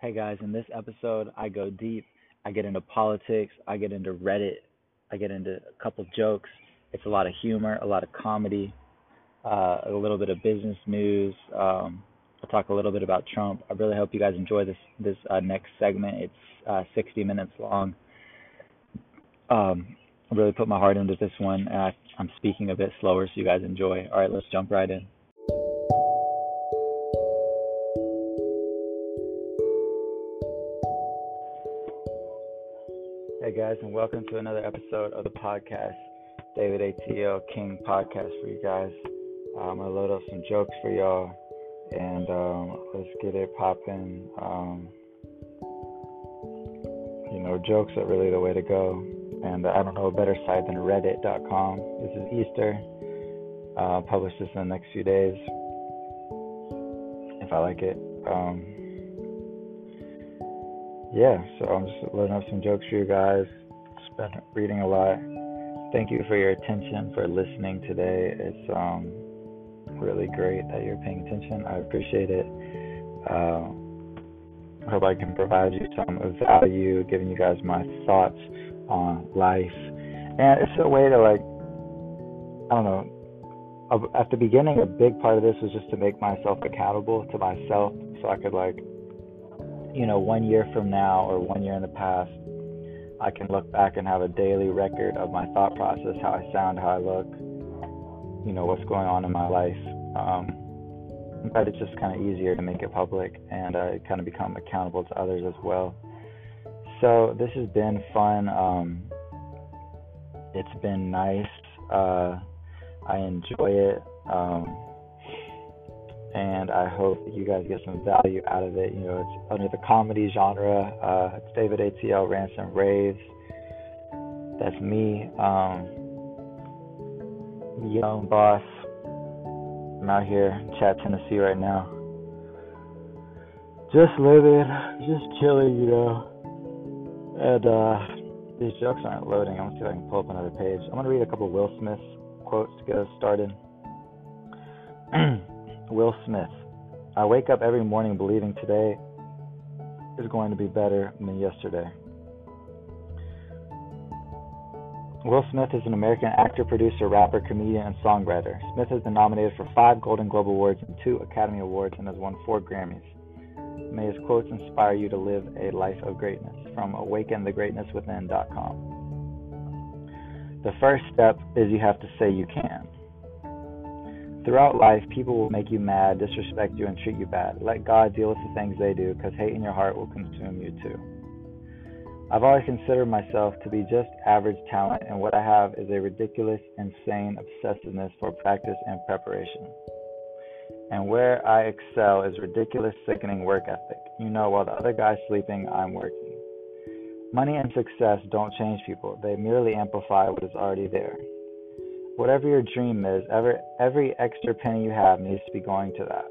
Hey guys, in this episode, I go deep. I get into politics, I get into Reddit, I get into a couple jokes. It's a lot of humor, a lot of comedy, uh, a little bit of business news. Um, I'll talk a little bit about Trump. I really hope you guys enjoy this this uh, next segment. It's uh, 60 minutes long. Um, I really put my heart into this one. I, I'm speaking a bit slower, so you guys enjoy. All right, let's jump right in. Hey guys, and welcome to another episode of the podcast, David ATL King podcast for you guys. I'm gonna load up some jokes for y'all, and um, let's get it popping. Um, you know, jokes are really the way to go, and I don't know a better site than Reddit.com. This is Easter. Uh, publish this in the next few days, if I like it. Um, yeah, so I'm just loading up some jokes for you guys. Just been reading a lot. Thank you for your attention, for listening today. It's um, really great that you're paying attention. I appreciate it. Uh, hope I can provide you some value, giving you guys my thoughts on life. And it's a way to, like, I don't know. At the beginning, a big part of this was just to make myself accountable to myself so I could, like, you know, one year from now or one year in the past, I can look back and have a daily record of my thought process, how I sound, how I look, you know, what's going on in my life. Um, but it's just kind of easier to make it public and uh, kind of become accountable to others as well. So this has been fun. Um, it's been nice. Uh, I enjoy it. Um, and I hope that you guys get some value out of it. You know, it's under the comedy genre. Uh, it's David ATL Ransom Raves. That's me, um, young boss. I'm out here in Chat, Tennessee right now. Just living, just chilling, you know. And uh, these jokes aren't loading. I'm gonna see if I can pull up another page. I'm gonna read a couple Will Smith quotes to get us started. Will Smith. I wake up every morning believing today is going to be better than yesterday. Will Smith is an American actor, producer, rapper, comedian, and songwriter. Smith has been nominated for five Golden Globe Awards and two Academy Awards and has won four Grammys. May his quotes inspire you to live a life of greatness from awakenthegreatnesswithin.com. The first step is you have to say you can. Throughout life, people will make you mad, disrespect you, and treat you bad. Let God deal with the things they do, because hate in your heart will consume you too. I've always considered myself to be just average talent, and what I have is a ridiculous, insane obsessiveness for practice and preparation. And where I excel is ridiculous, sickening work ethic. You know, while the other guy's sleeping, I'm working. Money and success don't change people, they merely amplify what is already there. Whatever your dream is, every, every extra penny you have needs to be going to that.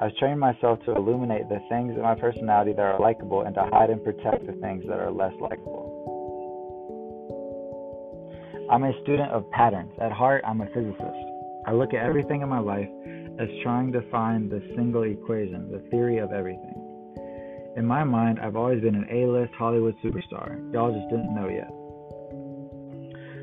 I've trained myself to illuminate the things in my personality that are likable and to hide and protect the things that are less likable. I'm a student of patterns. At heart, I'm a physicist. I look at everything in my life as trying to find the single equation, the theory of everything. In my mind, I've always been an A list Hollywood superstar. Y'all just didn't know yet.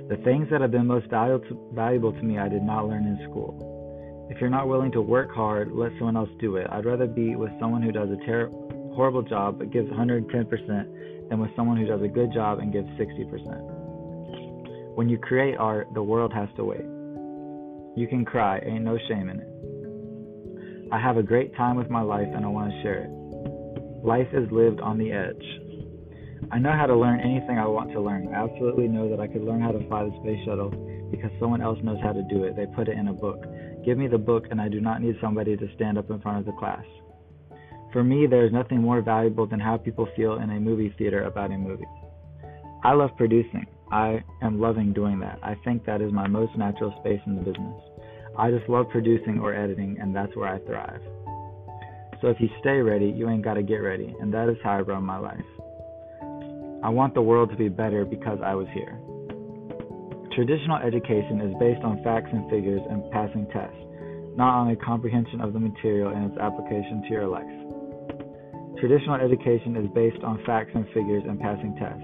The things that have been most valuable to me, I did not learn in school. If you're not willing to work hard, let someone else do it. I'd rather be with someone who does a ter- horrible job but gives 110% than with someone who does a good job and gives 60%. When you create art, the world has to wait. You can cry, ain't no shame in it. I have a great time with my life and I want to share it. Life is lived on the edge. I know how to learn anything I want to learn. I absolutely know that I could learn how to fly the space shuttle because someone else knows how to do it. They put it in a book. Give me the book, and I do not need somebody to stand up in front of the class. For me, there is nothing more valuable than how people feel in a movie theater about a movie. I love producing. I am loving doing that. I think that is my most natural space in the business. I just love producing or editing, and that's where I thrive. So if you stay ready, you ain't got to get ready, and that is how I run my life. I want the world to be better because I was here. Traditional education is based on facts and figures and passing tests, not on a comprehension of the material and its application to your life. Traditional education is based on facts and figures and passing tests.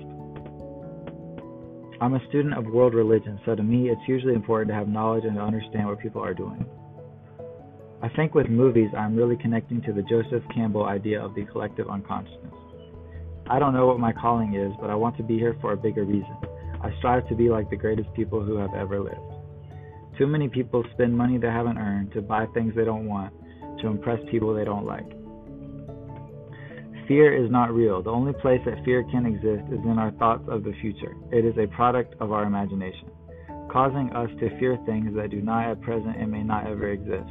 I'm a student of world religion, so to me it's usually important to have knowledge and to understand what people are doing. I think with movies, I'm really connecting to the Joseph Campbell idea of the collective unconsciousness. I don't know what my calling is, but I want to be here for a bigger reason. I strive to be like the greatest people who have ever lived. Too many people spend money they haven't earned to buy things they don't want to impress people they don't like. Fear is not real. The only place that fear can exist is in our thoughts of the future. It is a product of our imagination, causing us to fear things that do not at present and may not ever exist.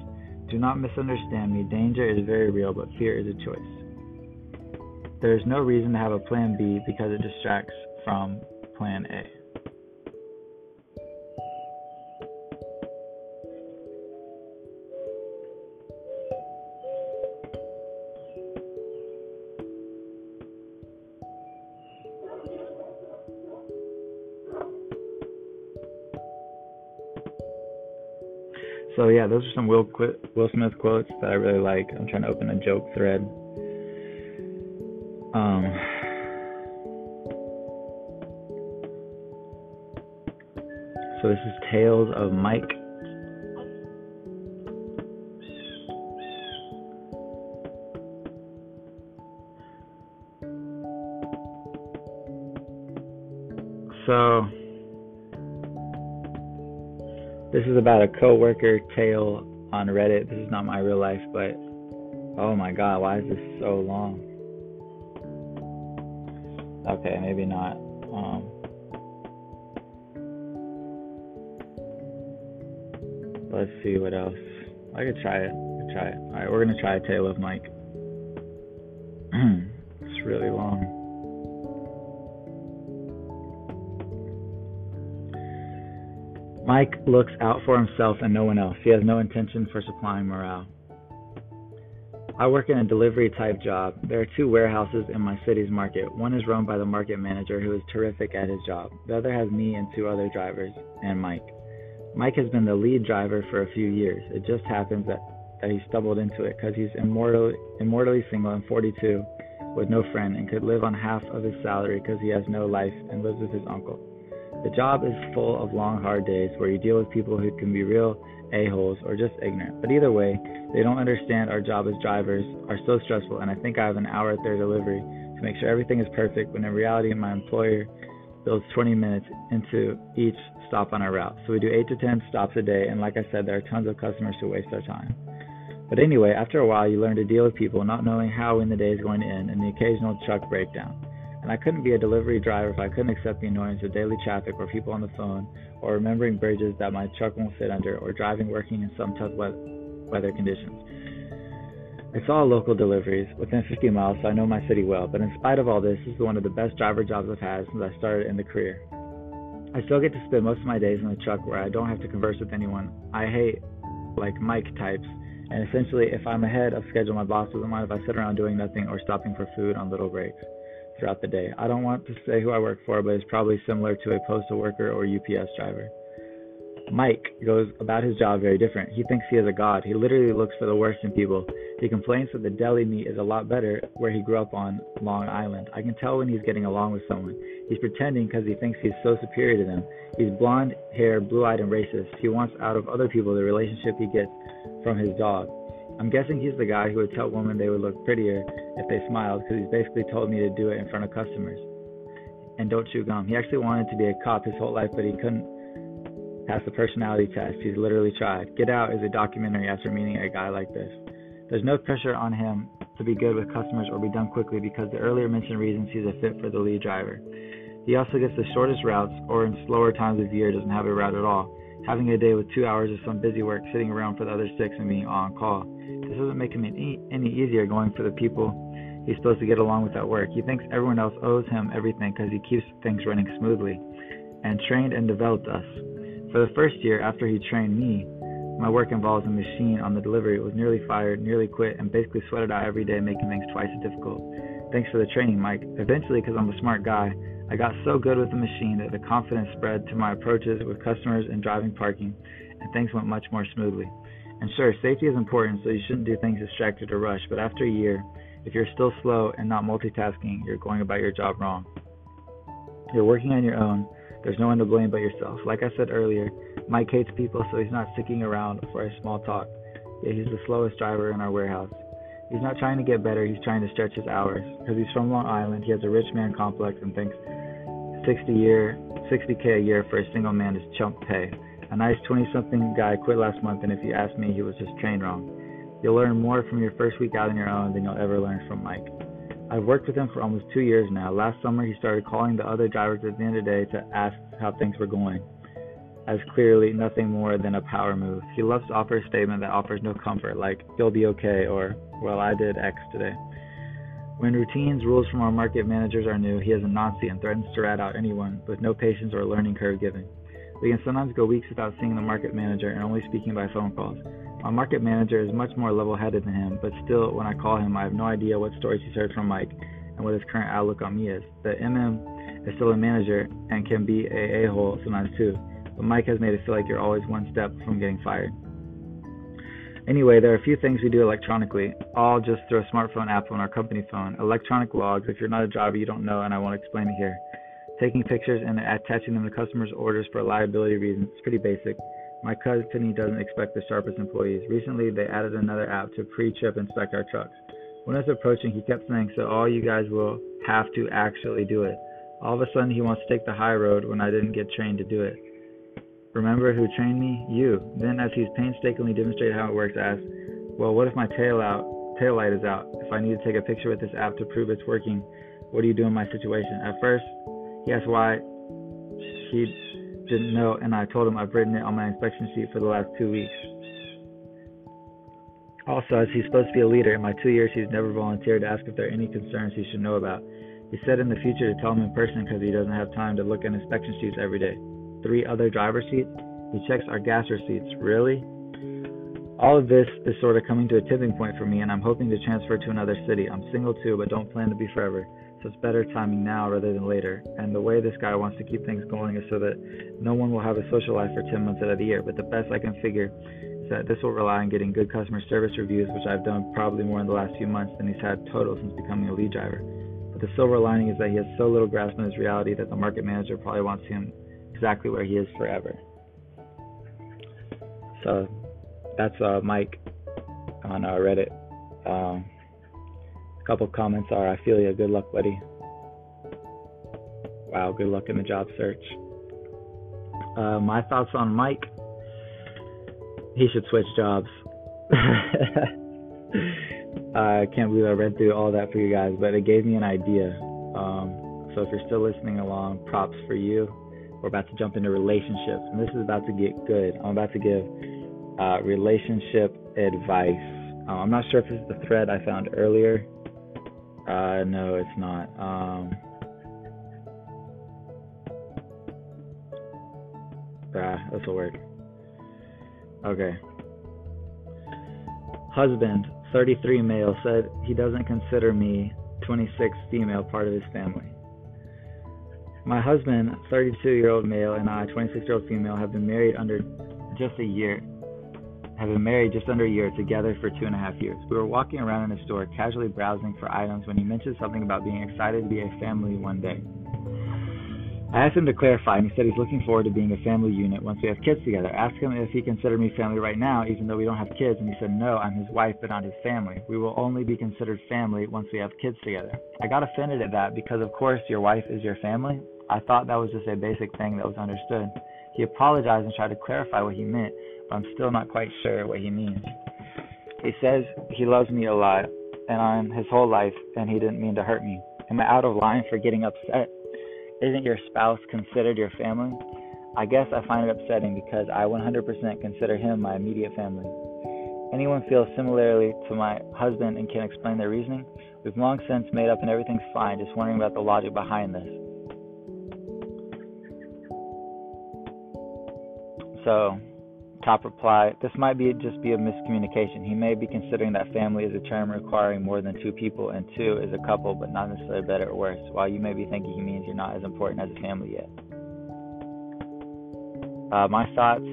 Do not misunderstand me. Danger is very real, but fear is a choice. There is no reason to have a plan B because it distracts from plan A. So yeah, those are some Will Will Smith quotes that I really like. I'm trying to open a joke thread. Um, so this is Tales of Mike. So this is about a coworker tale on Reddit. This is not my real life, but oh my god, why is this so long? Okay, maybe not. Um, let's see what else. I could try it. I could try it. All right, we're gonna try a tale of Mike. it's really long. Mike looks out for himself and no one else. He has no intention for supplying morale. I work in a delivery type job. There are two warehouses in my city's market. One is run by the market manager who is terrific at his job. The other has me and two other drivers and Mike. Mike has been the lead driver for a few years. It just happens that, that he stumbled into it because he's immortally, immortally single and 42 with no friend and could live on half of his salary because he has no life and lives with his uncle. The job is full of long, hard days where you deal with people who can be real a-holes or just ignorant. But either way, they don't understand our job as drivers are so stressful, and I think I have an hour at their delivery to make sure everything is perfect when in reality my employer builds 20 minutes into each stop on our route. So we do 8 to 10 stops a day, and like I said, there are tons of customers who waste our time. But anyway, after a while, you learn to deal with people not knowing how when the day is going to end and the occasional truck breakdown. And I couldn't be a delivery driver if I couldn't accept the annoyance of daily traffic or people on the phone, or remembering bridges that my truck won't fit under, or driving working in some tough weather conditions. It's all local deliveries, within 50 miles, so I know my city well. But in spite of all this, this is one of the best driver jobs I've had since I started in the career. I still get to spend most of my days in the truck where I don't have to converse with anyone. I hate, like, Mike types, and essentially, if I'm ahead of schedule, my boss doesn't mind if I sit around doing nothing or stopping for food on little breaks throughout the day. I don't want to say who I work for, but it's probably similar to a postal worker or UPS driver. Mike goes about his job very different. He thinks he is a god. He literally looks for the worst in people. He complains that the deli meat is a lot better where he grew up on Long Island. I can tell when he's getting along with someone. He's pretending because he thinks he's so superior to them. He's blonde hair, blue eyed, and racist. He wants out of other people the relationship he gets from his dog. I'm guessing he's the guy who would tell women they would look prettier if they smiled because he's basically told me to do it in front of customers. And don't chew gum. He actually wanted to be a cop his whole life, but he couldn't pass the personality test. He's literally tried. Get Out is a documentary after meeting a guy like this. There's no pressure on him to be good with customers or be done quickly because the earlier mentioned reasons he's a fit for the lead driver. He also gets the shortest routes, or in slower times of year, doesn't have a route at all having a day with two hours of some busy work sitting around for the other six and being on call. This doesn't make him any, any easier going for the people he's supposed to get along with at work. He thinks everyone else owes him everything because he keeps things running smoothly and trained and developed us. For the first year after he trained me, my work involves a machine on the delivery. It was nearly fired, nearly quit, and basically sweated out every day, making things twice as difficult. Thanks for the training, Mike. Eventually, because I'm a smart guy, I got so good with the machine that the confidence spread to my approaches with customers and driving parking, and things went much more smoothly. And sure, safety is important, so you shouldn't do things distracted or rushed, but after a year, If you're still slow and not multitasking, you're going about your job wrong. You're working on your own. There's no one to blame but yourself. Like I said earlier, Mike hates people, so he's not sticking around for a small talk. Yet he's the slowest driver in our warehouse. He's not trying to get better, he's trying to stretch his hours. Because he's from Long Island, he has a rich man complex and thinks 60 year, 60k a year for a single man is chump pay. A nice 20-something guy quit last month, and if you ask me, he was just trained wrong. You'll learn more from your first week out on your own than you'll ever learn from Mike. I've worked with him for almost two years now. Last summer, he started calling the other drivers at the end of the day to ask how things were going, as clearly nothing more than a power move. He loves to offer a statement that offers no comfort, like, you'll be okay, or, well, I did X today. When routines, rules from our market managers are new, he is a Nazi and threatens to rat out anyone with no patience or learning curve given. We can sometimes go weeks without seeing the market manager and only speaking by phone calls. My market manager is much more level headed than him, but still, when I call him, I have no idea what stories he's heard from Mike and what his current outlook on me is. The MM is still a manager and can be a a hole sometimes too, but Mike has made it feel like you're always one step from getting fired. Anyway, there are a few things we do electronically, all just through a smartphone app on our company phone. Electronic logs, if you're not a driver, you don't know, and I won't explain it here. Taking pictures and attaching them to customers' orders for liability reasons. It's pretty basic. My company doesn't expect the sharpest employees. Recently, they added another app to pre-trip inspect our trucks. When I was approaching, he kept saying, "So all you guys will have to actually do it." All of a sudden, he wants to take the high road when I didn't get trained to do it. Remember who trained me? You. Then, as he's painstakingly demonstrated how it works, I asked, "Well, what if my tail out tail light is out? If I need to take a picture with this app to prove it's working, what do you do in my situation?" At first, he asked why he didn't know, and I told him I've written it on my inspection sheet for the last two weeks. Also, as he's supposed to be a leader, in my two years he's never volunteered to ask if there are any concerns he should know about. He said in the future to tell him in person because he doesn't have time to look at inspection sheets every day. Three other driver seats? He checks our gas receipts. Really? All of this is sort of coming to a tipping point for me, and I'm hoping to transfer to another city. I'm single too, but don't plan to be forever so it's better timing now rather than later. And the way this guy wants to keep things going is so that no one will have a social life for 10 months out of the year. But the best I can figure is that this will rely on getting good customer service reviews, which I've done probably more in the last few months than he's had total since becoming a lead driver. But the silver lining is that he has so little grasp on his reality that the market manager probably wants him exactly where he is forever. So that's uh, Mike on uh, Reddit. Um, couple comments are I feel you, good luck, buddy. Wow, good luck in the job search. Uh, my thoughts on Mike. He should switch jobs. I can't believe I read through all that for you guys, but it gave me an idea. Um, so if you're still listening along, props for you. We're about to jump into relationships, and this is about to get good. I'm about to give uh, relationship advice. Uh, I'm not sure if this is the thread I found earlier uh, no, it's not. Um, ah, this will work. Okay. Husband, 33 male, said he doesn't consider me, 26 female, part of his family. My husband, 32 year old male, and I, 26 year old female, have been married under just a year have been married just under a year, together for two and a half years. We were walking around in a store, casually browsing for items, when he mentioned something about being excited to be a family one day. I asked him to clarify, and he said he's looking forward to being a family unit once we have kids together. I asked him if he considered me family right now, even though we don't have kids, and he said no, I'm his wife, but not his family. We will only be considered family once we have kids together. I got offended at that because, of course, your wife is your family. I thought that was just a basic thing that was understood. He apologized and tried to clarify what he meant, but I'm still not quite sure what he means. He says he loves me a lot, and I'm his whole life, and he didn't mean to hurt me. Am I out of line for getting upset? Isn't your spouse considered your family? I guess I find it upsetting because I 100% consider him my immediate family. Anyone feels similarly to my husband and can explain their reasoning? We've long since made up and everything's fine, just wondering about the logic behind this. So, Top reply, this might be just be a miscommunication. He may be considering that family is a term requiring more than two people, and two is a couple, but not necessarily better or worse, while you may be thinking he means you're not as important as a family yet. Uh, my thoughts,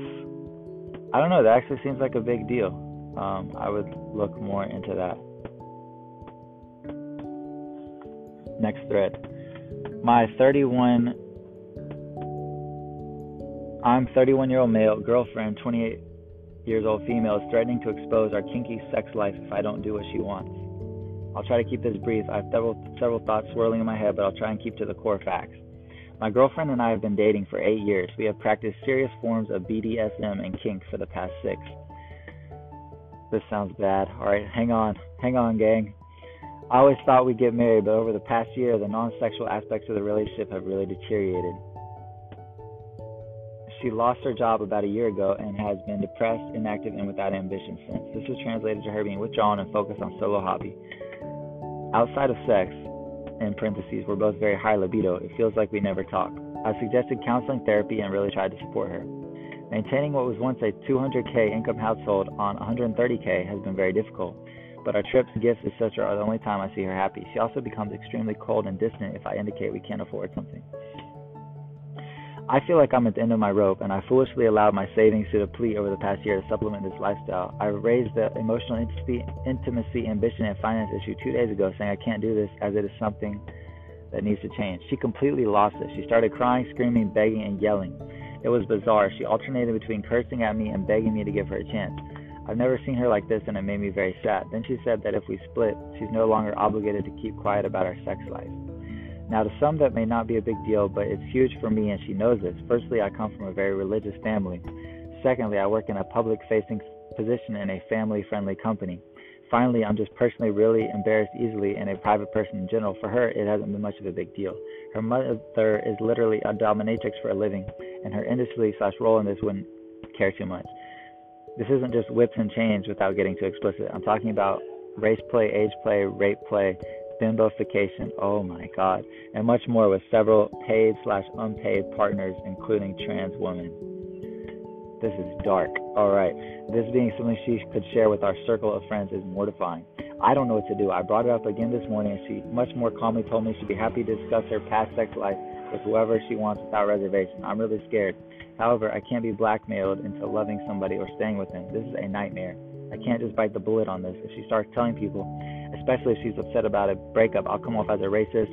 I don't know, that actually seems like a big deal. Um, I would look more into that. Next thread. My 31 I'm 31 year old male, girlfriend, 28 years old female, is threatening to expose our kinky sex life if I don't do what she wants. I'll try to keep this brief. I have several, several thoughts swirling in my head, but I'll try and keep to the core facts. My girlfriend and I have been dating for eight years. We have practiced serious forms of BDSM and kink for the past six. This sounds bad. Alright, hang on. Hang on, gang. I always thought we'd get married, but over the past year, the non sexual aspects of the relationship have really deteriorated. She lost her job about a year ago and has been depressed, inactive, and without ambition since. This has translated to her being withdrawn and focused on solo hobby. Outside of sex, in parentheses, we're both very high libido. It feels like we never talk. I suggested counseling therapy and really tried to support her. Maintaining what was once a 200k income household on 130k has been very difficult but our trips, gifts, etc. are the only time I see her happy. She also becomes extremely cold and distant if I indicate we can't afford something. I feel like I'm at the end of my rope, and I foolishly allowed my savings to deplete over the past year to supplement this lifestyle. I raised the emotional intimacy, intimacy, ambition, and finance issue two days ago, saying I can't do this as it is something that needs to change. She completely lost it. She started crying, screaming, begging, and yelling. It was bizarre. She alternated between cursing at me and begging me to give her a chance. I've never seen her like this, and it made me very sad. Then she said that if we split, she's no longer obligated to keep quiet about our sex life. Now, to some, that may not be a big deal, but it's huge for me, and she knows this. Firstly, I come from a very religious family. Secondly, I work in a public facing position in a family friendly company. Finally, I'm just personally really embarrassed easily, and a private person in general. For her, it hasn't been much of a big deal. Her mother is literally a dominatrix for a living, and her industry slash role in this wouldn't care too much. This isn't just whips and chains without getting too explicit. I'm talking about race play, age play, rape play, bimbofication, oh my god, and much more with several paid slash unpaid partners, including trans women. This is dark. Alright, this being something she could share with our circle of friends is mortifying. I don't know what to do. I brought it up again this morning and she much more calmly told me she'd be happy to discuss her past sex life with whoever she wants without reservation. I'm really scared. However, I can't be blackmailed into loving somebody or staying with them. This is a nightmare. I can't just bite the bullet on this. If she starts telling people, especially if she's upset about a breakup, I'll come off as a racist,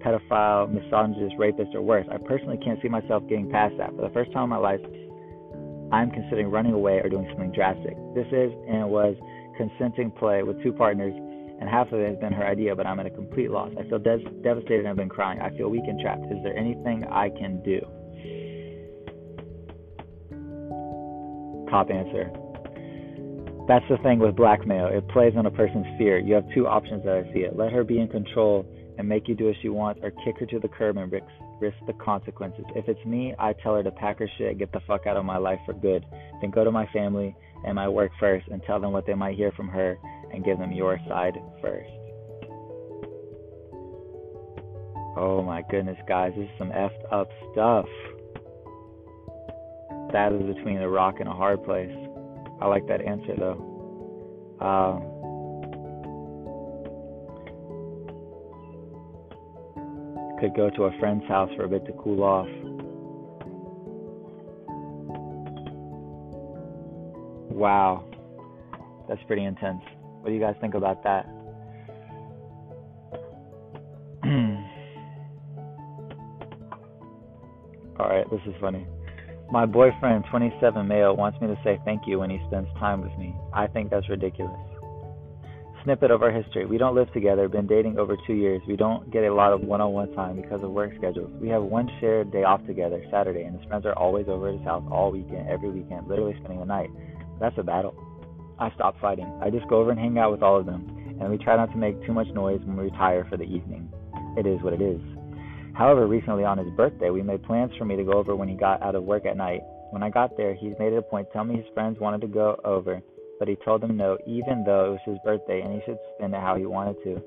pedophile, misogynist, rapist, or worse. I personally can't see myself getting past that. For the first time in my life, I'm considering running away or doing something drastic. This is and was consenting play with two partners, and half of it has been her idea, but I'm at a complete loss. I feel des- devastated and I've been crying. I feel weak and trapped. Is there anything I can do? Top answer. That's the thing with blackmail. It plays on a person's fear. You have two options that I see it. Let her be in control and make you do as she wants, or kick her to the curb and risk, risk the consequences. If it's me, I tell her to pack her shit, get the fuck out of my life for good. Then go to my family and my work first and tell them what they might hear from her and give them your side first. Oh my goodness, guys, this is some effed up stuff that is between a rock and a hard place. I like that answer though. Um, could go to a friend's house for a bit to cool off. Wow, that's pretty intense. What do you guys think about that? All right, this is funny. My boyfriend, 27 male, wants me to say thank you when he spends time with me. I think that's ridiculous. Snippet of our history. We don't live together, been dating over two years. We don't get a lot of one on one time because of work schedules. We have one shared day off together, Saturday, and his friends are always over at his house all weekend, every weekend, literally spending the night. That's a battle. I stop fighting. I just go over and hang out with all of them, and we try not to make too much noise when we retire for the evening. It is what it is. However, recently on his birthday, we made plans for me to go over when he got out of work at night. When I got there, he made it a point to tell me his friends wanted to go over, but he told them no, even though it was his birthday and he should spend it how he wanted to,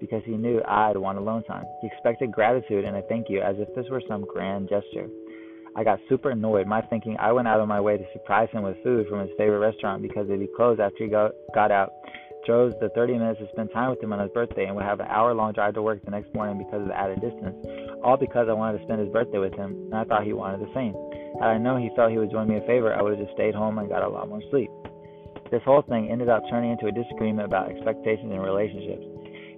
because he knew I'd want alone time. He expected gratitude and a thank you as if this were some grand gesture. I got super annoyed, my thinking I went out of my way to surprise him with food from his favorite restaurant because it'd be closed after he got, got out chose the 30 minutes to spend time with him on his birthday and would have an hour long drive to work the next morning because of the added distance, all because I wanted to spend his birthday with him, and I thought he wanted the same. Had I known he felt he was doing me a favor, I would have just stayed home and got a lot more sleep. This whole thing ended up turning into a disagreement about expectations in relationships.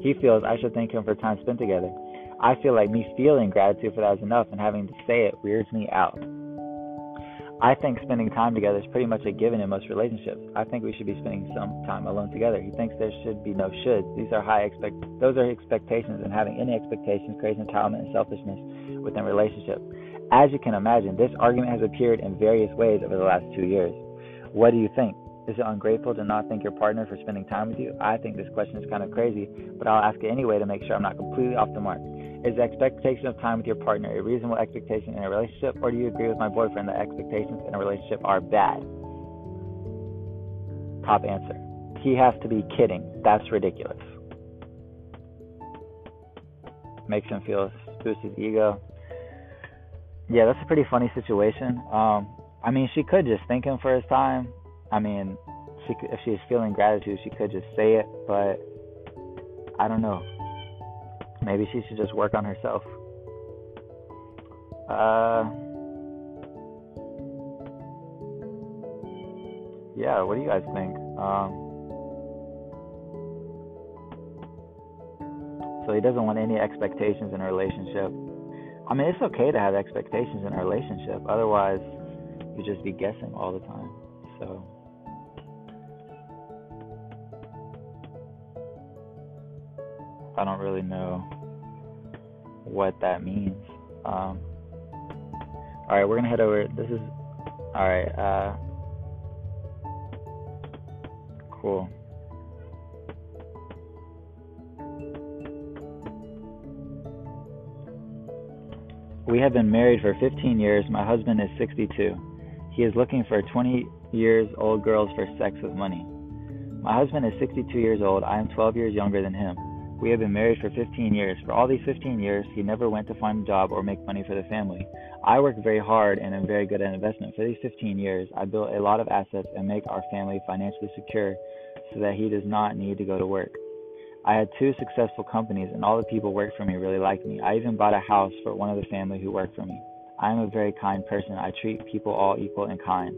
He feels I should thank him for time spent together. I feel like me feeling gratitude for that is enough, and having to say it weirds me out. I think spending time together is pretty much a given in most relationships. I think we should be spending some time alone together. He thinks there should be no shoulds. These are high expect those are expectations and having any expectations creates entitlement and selfishness within relationship. As you can imagine, this argument has appeared in various ways over the last two years. What do you think? Is it ungrateful to not thank your partner for spending time with you? I think this question is kind of crazy, but I'll ask it anyway to make sure I'm not completely off the mark. Is the expectation of time with your partner a reasonable expectation in a relationship, or do you agree with my boyfriend that expectations in a relationship are bad? Top answer. He has to be kidding. That's ridiculous. Makes him feel boosts his ego. Yeah, that's a pretty funny situation. Um, I mean, she could just thank him for his time, I mean, she if she's feeling gratitude, she could just say it, but I don't know. Maybe she should just work on herself. Uh, yeah, what do you guys think? Um, so he doesn't want any expectations in a relationship. I mean, it's okay to have expectations in a relationship. Otherwise, you just be guessing all the time. I don't really know what that means. Um, all right, we're gonna head over. This is all right. Uh, cool. We have been married for 15 years. My husband is 62. He is looking for 20 years old girls for sex with money. My husband is 62 years old. I am 12 years younger than him. We have been married for 15 years. For all these 15 years, he never went to find a job or make money for the family. I work very hard and am very good at investment. For these 15 years, I built a lot of assets and make our family financially secure so that he does not need to go to work. I had two successful companies and all the people work for me really like me. I even bought a house for one of the family who work for me. I am a very kind person. I treat people all equal and kind.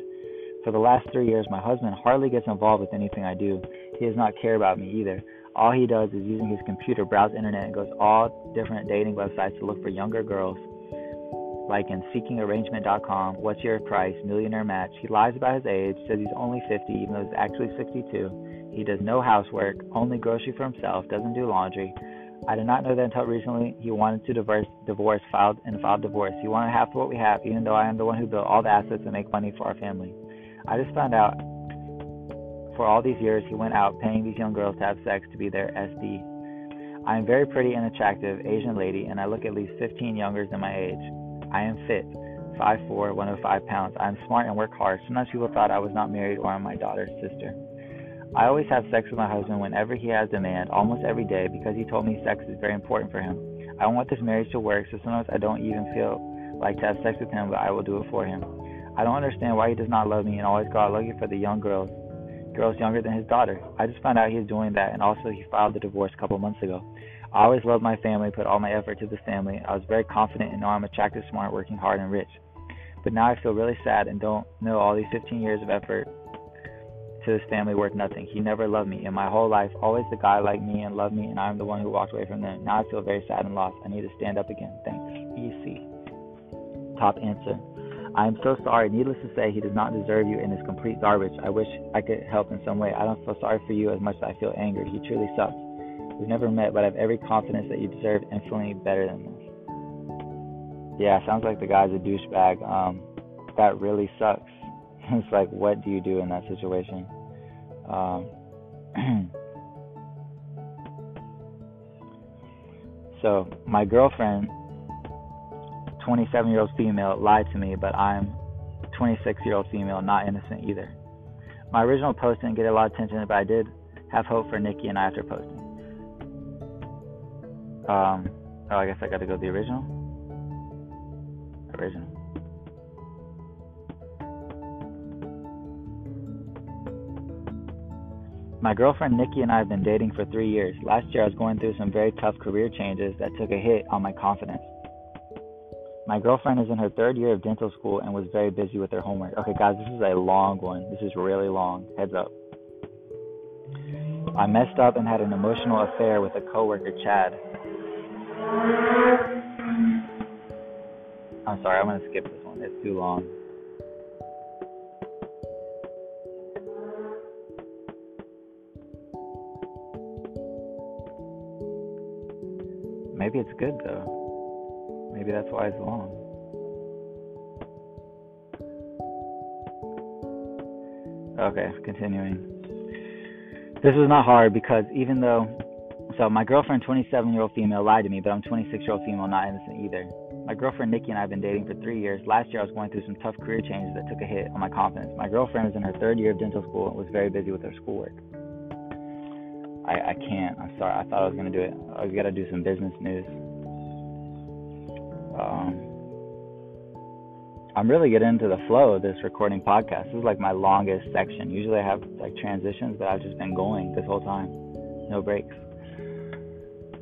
For the last three years, my husband hardly gets involved with anything I do. He does not care about me either. All he does is using his computer, browse internet, and goes all different dating websites to look for younger girls, like in seekingarrangement.com, what's your price, millionaire match. He lies about his age, says he's only 50, even though he's actually 62. He does no housework, only grocery for himself, doesn't do laundry. I did not know that until recently. He wanted to divorce, divorce, filed and filed divorce. He wanted half of what we have, even though I am the one who built all the assets and make money for our family. I just found out for all these years, he went out paying these young girls to have sex to be their SD. I am very pretty and attractive Asian lady, and I look at least 15 younger than my age. I am fit, 5'4", 105 pounds. I am smart and work hard. Sometimes people thought I was not married or I'm my daughter's sister. I always have sex with my husband whenever he has demand, almost every day, because he told me sex is very important for him. I want this marriage to work, so sometimes I don't even feel like to have sex with him, but I will do it for him. I don't understand why he does not love me and always go out looking for the young girls girls younger than his daughter. I just found out he doing that, and also he filed the divorce a couple months ago. I always loved my family, put all my effort to the family. I was very confident and know I'm attractive, smart, working hard, and rich. But now I feel really sad and don't know all these 15 years of effort to this family worth nothing. He never loved me. In my whole life, always the guy liked me and loved me, and I'm the one who walked away from them. Now I feel very sad and lost. I need to stand up again. Thanks. EC. Top answer. I am so sorry. Needless to say, he does not deserve you and is complete garbage. I wish I could help in some way. I don't feel sorry for you as much as I feel angry. He truly sucks. We've never met, but I have every confidence that you deserve infinitely better than this. Yeah, sounds like the guy's a douchebag. Um, that really sucks. it's like, what do you do in that situation? Um, so, my girlfriend 27 year old female lied to me, but I'm 26 year old female, not innocent either. My original post didn't get a lot of attention, but I did have hope for Nikki and I after posting. Um, oh, I guess I got to go the original. Original. My girlfriend Nikki and I have been dating for three years. Last year, I was going through some very tough career changes that took a hit on my confidence. My girlfriend is in her third year of dental school and was very busy with her homework. Okay, guys, this is a long one. This is really long. Heads up. I messed up and had an emotional affair with a coworker, Chad. I'm sorry, I'm gonna skip this one. It's too long. Maybe it's good though. Maybe that's why it's long. Okay, continuing. This was not hard because even though, so my girlfriend, 27 year old female, lied to me, but I'm 26 year old female, not innocent either. My girlfriend Nikki and I have been dating for three years. Last year I was going through some tough career changes that took a hit on my confidence. My girlfriend was in her third year of dental school and was very busy with her schoolwork. I, I can't. I'm sorry. I thought I was gonna do it. I got to do some business news. I'm really getting into the flow of this recording podcast. This is like my longest section. Usually I have like transitions, but I've just been going this whole time, no breaks.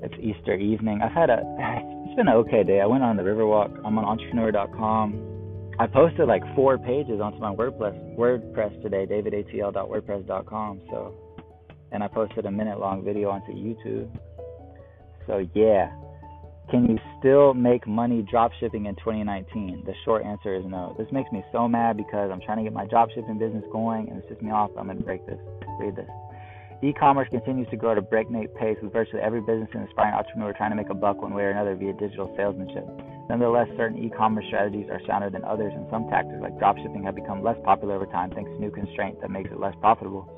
It's Easter evening. I've had a it's been an okay day. I went on the Riverwalk. I'm on entrepreneur.com. I posted like four pages onto my WordPress WordPress today, davidatl.wordpress.com. So, and I posted a minute long video onto YouTube. So yeah, can you still make money drop shipping in 2019? The short answer is no. This makes me so mad because I'm trying to get my drop shipping business going and it's just me off. I'm going to break this. Read this. E-commerce continues to grow at a breakneck pace with virtually every business and aspiring entrepreneur trying to make a buck one way or another via digital salesmanship. Nonetheless, certain e-commerce strategies are sounder than others, and some tactics like dropshipping have become less popular over time thanks to new constraints that makes it less profitable.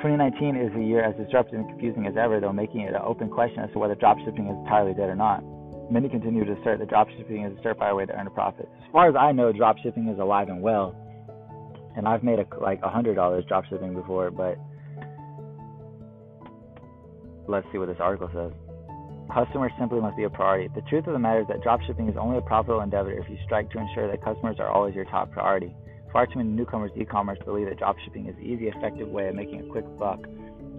2019 is a year as disruptive and confusing as ever, though making it an open question as to whether dropshipping is entirely dead or not. Many continue to assert that dropshipping is a surefire way to earn a profit. As far as I know, dropshipping is alive and well, and I've made a, like a hundred dollars dropshipping before. But let's see what this article says. Customers simply must be a priority. The truth of the matter is that dropshipping is only a profitable endeavor if you strike to ensure that customers are always your top priority. Far too many newcomers to e-commerce believe that dropshipping is an easy, effective way of making a quick buck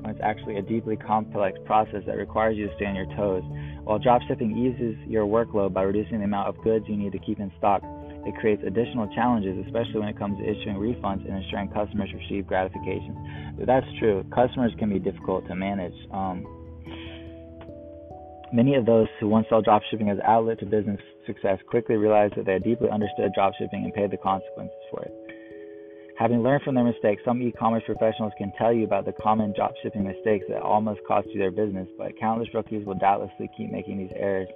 when it's actually a deeply complex process that requires you to stay on your toes. While dropshipping eases your workload by reducing the amount of goods you need to keep in stock, it creates additional challenges, especially when it comes to issuing refunds and ensuring customers receive gratification. That's true. Customers can be difficult to manage. Um, many of those who once saw dropshipping as an outlet to business success quickly realized that they had deeply understood dropshipping and paid the consequences for it. Having learned from their mistakes, some e-commerce professionals can tell you about the common dropshipping mistakes that almost cost you their business, but countless rookies will doubtlessly keep making these errors.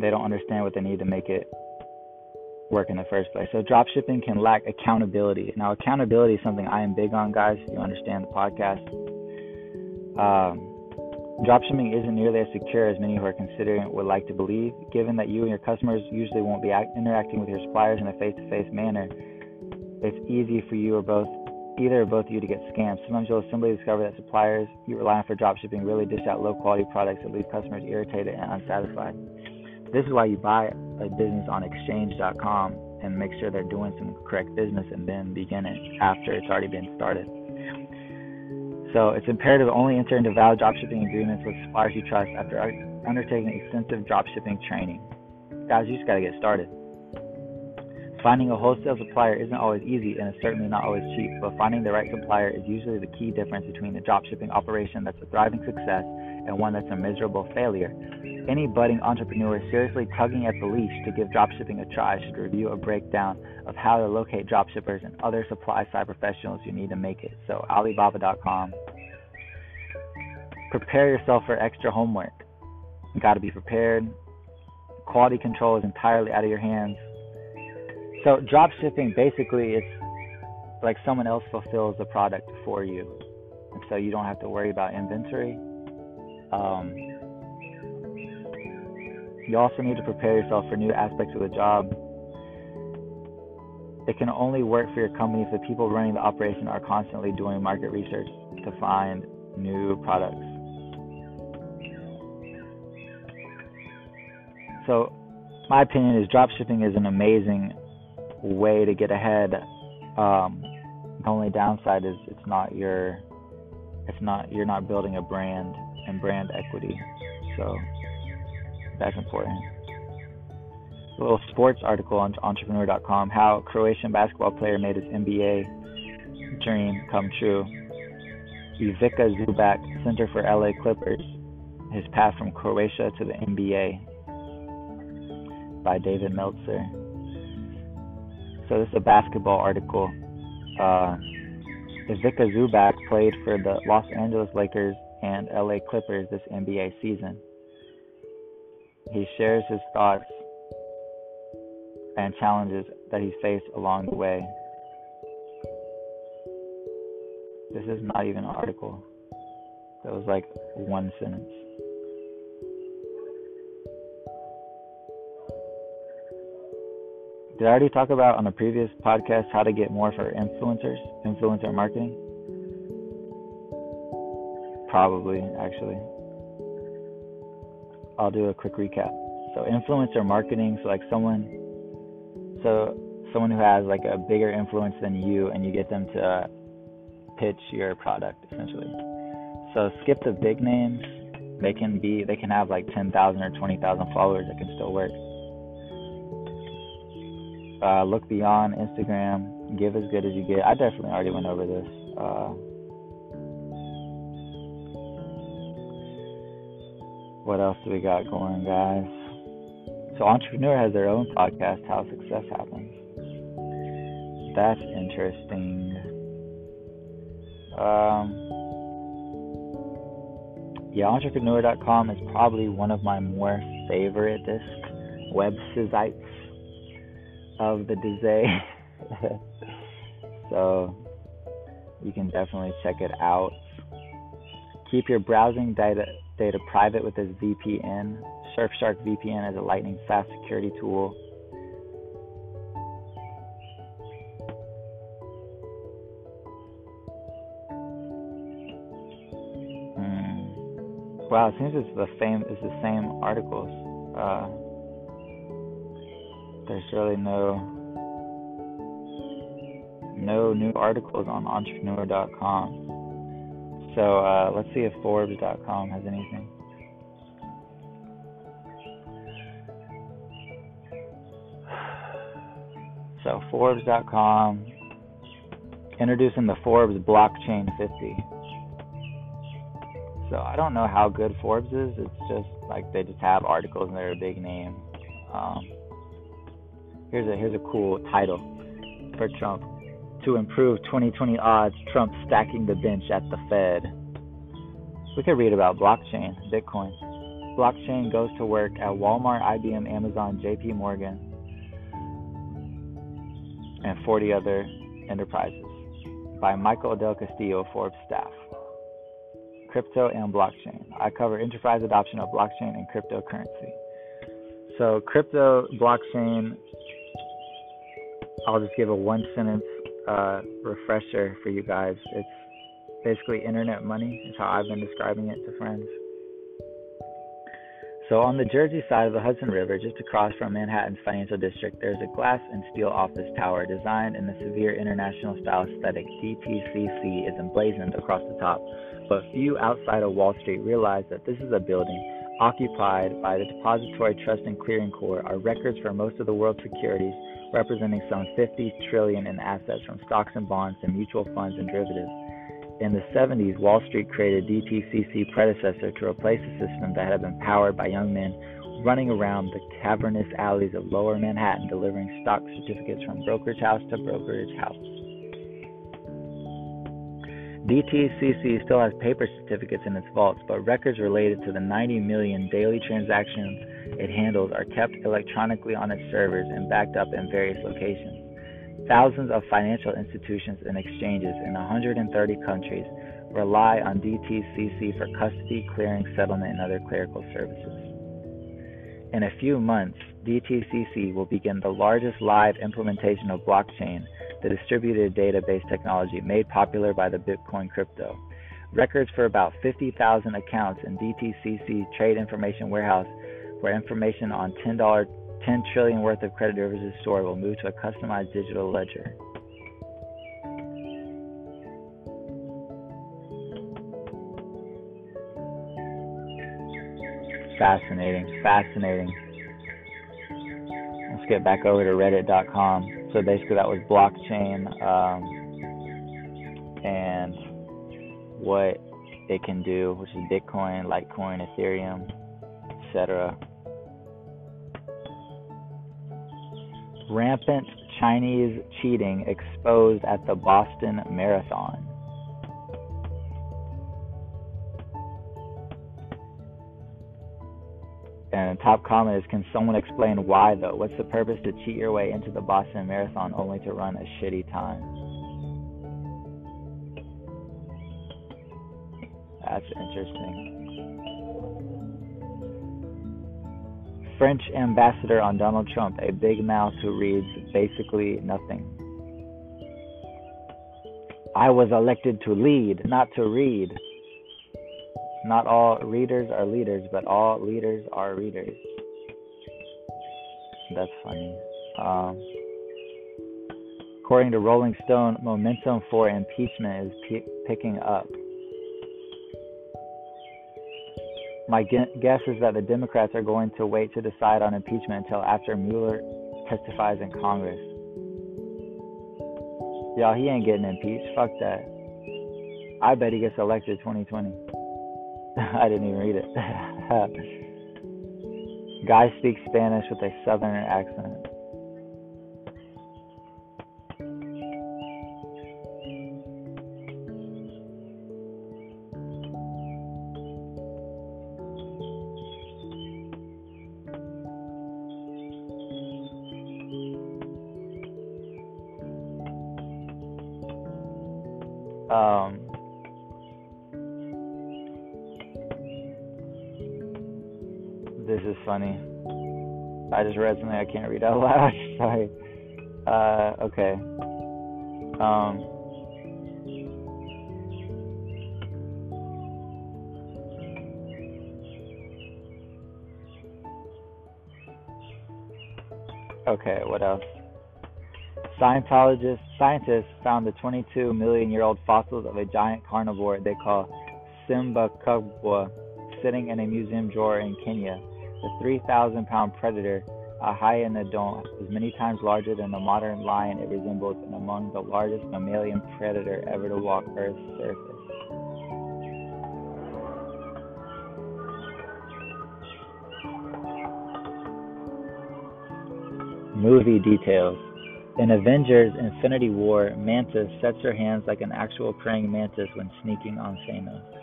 They don't understand what they need to make it work in the first place. So dropshipping can lack accountability. Now, accountability is something I am big on, guys. You understand the podcast. Um, Dropshipping isn't nearly as secure as many who are considering would like to believe. Given that you and your customers usually won't be act- interacting with your suppliers in a face-to-face manner, it's easy for you or both either or both of you to get scammed. Sometimes you'll simply discover that suppliers you rely on for dropshipping really dish out low quality products that leave customers irritated and unsatisfied. This is why you buy a business on exchange.com and make sure they're doing some correct business and then begin it after it's already been started. So it's imperative to only enter into valid dropshipping agreements with suppliers you trust after undertaking extensive dropshipping training. Guys, you just got to get started. Finding a wholesale supplier isn't always easy and is certainly not always cheap, but finding the right supplier is usually the key difference between a dropshipping operation that's a thriving success and one that's a miserable failure. Any budding entrepreneur seriously tugging at the leash to give dropshipping a try should review a breakdown of how to locate dropshippers and other supply side professionals you need to make it. So, Alibaba.com. Prepare yourself for extra homework. You got to be prepared. Quality control is entirely out of your hands. So drop shipping basically it's like someone else fulfills the product for you, and so you don't have to worry about inventory. Um, you also need to prepare yourself for new aspects of the job. It can only work for your company if the people running the operation are constantly doing market research to find new products. So, my opinion is dropshipping is an amazing way to get ahead. Um, the only downside is it's not your, it's not you're not building a brand and brand equity, so that's important. A little sports article on Entrepreneur.com: How Croatian basketball player made his NBA dream come true. Ivica Zubac, center for LA Clippers, his path from Croatia to the NBA by David Meltzer. So this is a basketball article. Uh, Ivica Zubac played for the Los Angeles Lakers and LA Clippers this NBA season. He shares his thoughts and challenges that he's faced along the way. This is not even an article. That was like one sentence. Did I already talk about on a previous podcast how to get more for influencers, influencer marketing? Probably, actually. I'll do a quick recap. So, influencer marketing, so like someone, so someone who has like a bigger influence than you, and you get them to uh, pitch your product essentially. So skip the big names. They can be they can have like 10,000 or 20,000 followers. It can still work. Uh, look beyond Instagram. Give as good as you get. I definitely already went over this. Uh, what else do we got going, guys? So Entrepreneur has their own podcast, How Success Happens. That's interesting. Um, yeah, entrepreneur.com is probably one of my more favorite websites of the day. so you can definitely check it out. Keep your browsing data data private with this VPN. Surfshark VPN is a lightning fast security tool Wow, it seems it's the same. It's the same articles. Uh, there's really no no new articles on entrepreneur.com. So uh, let's see if Forbes.com has anything. So Forbes.com introducing the Forbes Blockchain 50. So I don't know how good Forbes is. It's just like they just have articles and they're a big name. Um, here's a here's a cool title for Trump. To improve 2020 odds, Trump stacking the bench at the Fed. We could read about blockchain, Bitcoin. Blockchain goes to work at Walmart, IBM, Amazon, JP Morgan, and 40 other enterprises by Michael Del Castillo, Forbes staff crypto and blockchain. I cover enterprise adoption of blockchain and cryptocurrency. So, crypto, blockchain, I'll just give a one sentence uh, refresher for you guys. It's basically internet money, is how I've been describing it to friends. So, on the Jersey side of the Hudson River, just across from Manhattan's financial district, there's a glass and steel office tower designed in the severe international style aesthetic. DTCC is emblazoned across the top but few outside of Wall Street realize that this is a building occupied by the Depository Trust and Clearing Corps are records for most of the world's securities, representing some 50 trillion in assets from stocks and bonds to mutual funds and derivatives. In the 70s, Wall Street created DTCC predecessor to replace a system that had been powered by young men running around the cavernous alleys of lower Manhattan delivering stock certificates from brokerage house to brokerage house. DTCC still has paper certificates in its vaults, but records related to the 90 million daily transactions it handles are kept electronically on its servers and backed up in various locations. Thousands of financial institutions and exchanges in 130 countries rely on DTCC for custody, clearing, settlement, and other clerical services. In a few months, DTCC will begin the largest live implementation of blockchain the distributed database technology made popular by the Bitcoin crypto. Records for about 50,000 accounts in DTCC Trade Information Warehouse, where information on $10, 10 trillion worth of credit derivatives stored, will move to a customized digital ledger. Fascinating, fascinating. Let's get back over to reddit.com. So basically, that was blockchain um, and what it can do, which is Bitcoin, Litecoin, Ethereum, etc. Rampant Chinese cheating exposed at the Boston Marathon. And the top comment is Can someone explain why, though? What's the purpose to cheat your way into the Boston Marathon only to run a shitty time? That's interesting. French ambassador on Donald Trump, a big mouth who reads basically nothing. I was elected to lead, not to read. Not all readers are leaders, but all leaders are readers. That's funny. Um, according to Rolling Stone, momentum for impeachment is p- picking up. My guess is that the Democrats are going to wait to decide on impeachment until after Mueller testifies in Congress. Y'all, he ain't getting impeached. Fuck that. I bet he gets elected 2020. I didn't even read it. Guy speaks Spanish with a southern accent. Read something I can't read out loud. Sorry. Uh, okay. Um, okay, what else? Scientologists, scientists found the 22 million year old fossils of a giant carnivore they call Simbakubwa sitting in a museum drawer in Kenya. The 3,000 pound predator, a hyaenodon, is many times larger than the modern lion it resembles and among the largest mammalian predator ever to walk Earth's surface. Movie details. In Avengers Infinity War, Mantis sets her hands like an actual praying mantis when sneaking on Thanos.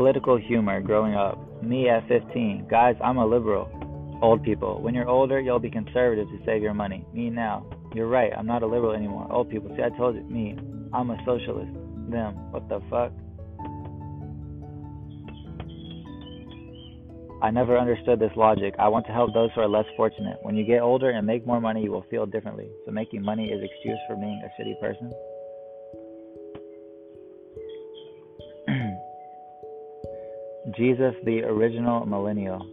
Political humor growing up. Me at 15. Guys, I'm a liberal. Old people. When you're older, you'll be conservative to save your money. Me now. You're right. I'm not a liberal anymore. Old people. See, I told you. Me. I'm a socialist. Them. What the fuck? I never understood this logic. I want to help those who are less fortunate. When you get older and make more money, you will feel differently. So making money is excuse for being a shitty person. Jesus, the original millennial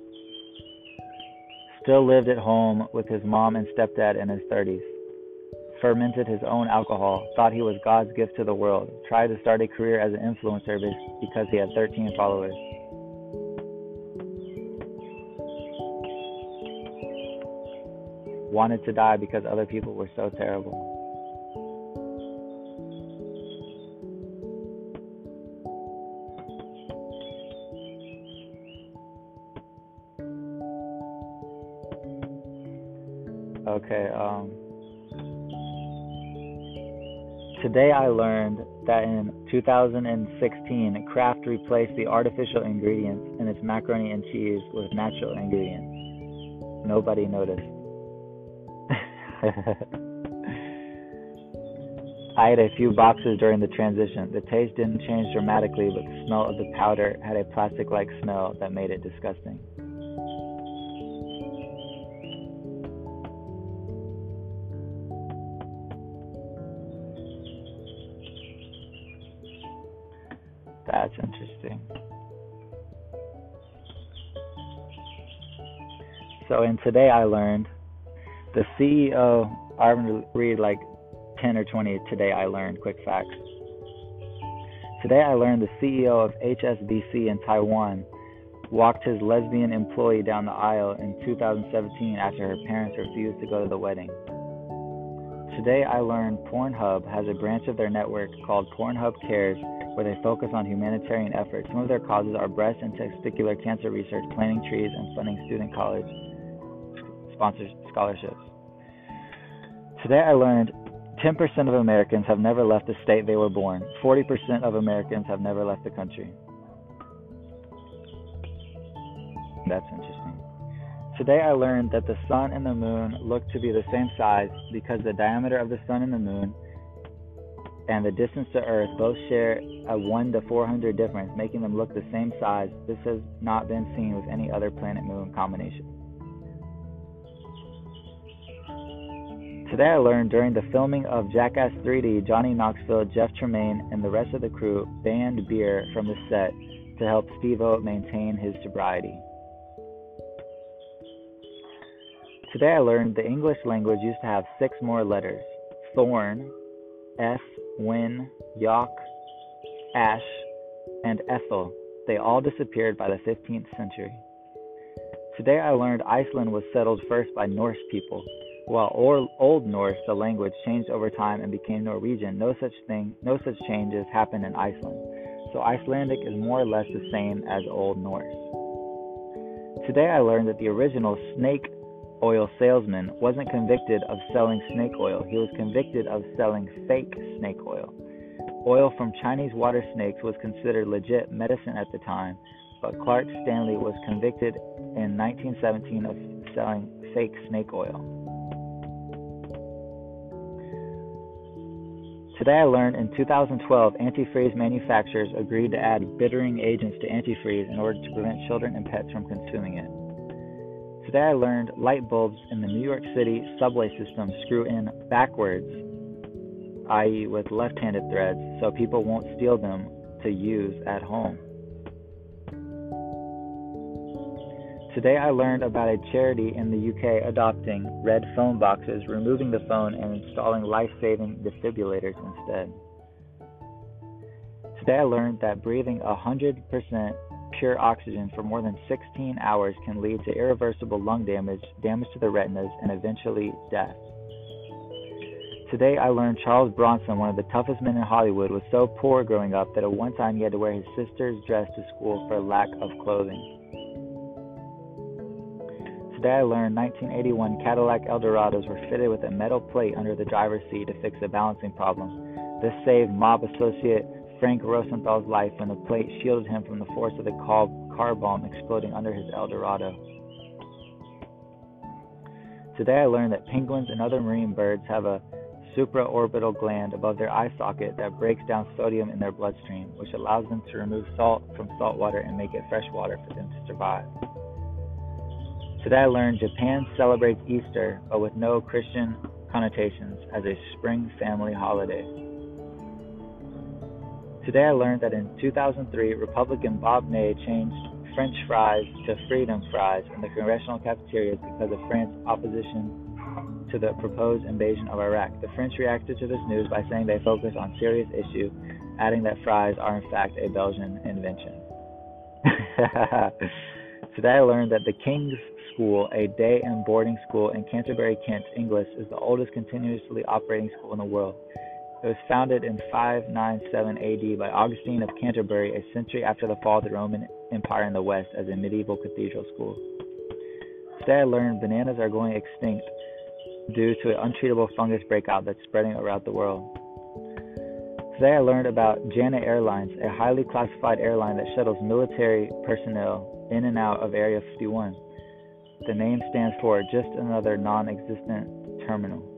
still lived at home with his mom and stepdad in his 30s. Fermented his own alcohol, thought he was God's gift to the world, tried to start a career as an influencer because he had 13 followers. Wanted to die because other people were so terrible. Today I learned that in 2016, Kraft replaced the artificial ingredients in its macaroni and cheese with natural ingredients. Nobody noticed. I ate a few boxes during the transition. The taste didn't change dramatically, but the smell of the powder had a plastic like smell that made it disgusting. So, in today I learned the CEO, I read like 10 or 20 today I learned quick facts. Today I learned the CEO of HSBC in Taiwan walked his lesbian employee down the aisle in 2017 after her parents refused to go to the wedding. Today I learned Pornhub has a branch of their network called Pornhub Cares where they focus on humanitarian efforts. Some of their causes are breast and testicular cancer research, planting trees, and funding student college sponsored scholarships. Today I learned 10% of Americans have never left the state they were born. 40% of Americans have never left the country. That's interesting. Today I learned that the sun and the moon look to be the same size because the diameter of the sun and the moon and the distance to Earth both share a 1 to 400 difference, making them look the same size. This has not been seen with any other planet moon combination. Today I learned during the filming of Jackass 3D, Johnny Knoxville, Jeff Tremaine, and the rest of the crew banned beer from the set to help Steve-O maintain his sobriety. Today I learned the English language used to have six more letters thorn, F, wynn, yogh, Ash, and Ethel. They all disappeared by the 15th century. Today I learned Iceland was settled first by Norse people. While Old Norse, the language, changed over time and became Norwegian, no such thing, no such changes happened in Iceland. So Icelandic is more or less the same as Old Norse. Today I learned that the original snake oil salesman wasn't convicted of selling snake oil. He was convicted of selling fake snake oil. Oil from Chinese water snakes was considered legit medicine at the time, but Clark Stanley was convicted in 1917 of selling fake snake oil. Today I learned in 2012 antifreeze manufacturers agreed to add bittering agents to antifreeze in order to prevent children and pets from consuming it. Today I learned light bulbs in the New York City subway system screw in backwards, i.e., with left handed threads, so people won't steal them to use at home. Today I learned about a charity in the UK adopting red phone boxes, removing the phone, and installing life saving defibrillators instead. Today I learned that breathing 100% pure oxygen for more than 16 hours can lead to irreversible lung damage, damage to the retinas, and eventually death. Today I learned Charles Bronson, one of the toughest men in Hollywood, was so poor growing up that at one time he had to wear his sister's dress to school for lack of clothing. Today I learned 1981 Cadillac Eldorados were fitted with a metal plate under the driver's seat to fix a balancing problem. This saved mob associate Frank Rosenthal's life when the plate shielded him from the force of the car bomb exploding under his Eldorado. Today I learned that penguins and other marine birds have a supraorbital gland above their eye socket that breaks down sodium in their bloodstream, which allows them to remove salt from salt water and make it fresh water for them to survive. Today I learned Japan celebrates Easter, but with no Christian connotations, as a spring family holiday. Today I learned that in 2003, Republican Bob Ney changed French fries to freedom fries in the congressional cafeterias because of France's opposition to the proposed invasion of Iraq. The French reacted to this news by saying they focus on serious issue, adding that fries are in fact a Belgian invention. Today I learned that the King's School, a day and boarding school in Canterbury, Kent, England, is the oldest continuously operating school in the world. It was founded in 597 AD by Augustine of Canterbury, a century after the fall of the Roman Empire in the West, as a medieval cathedral school. Today I learned bananas are going extinct due to an untreatable fungus breakout that's spreading around the world. Today I learned about Janet Airlines, a highly classified airline that shuttles military personnel in and out of Area 51. The name stands for just another non existent terminal.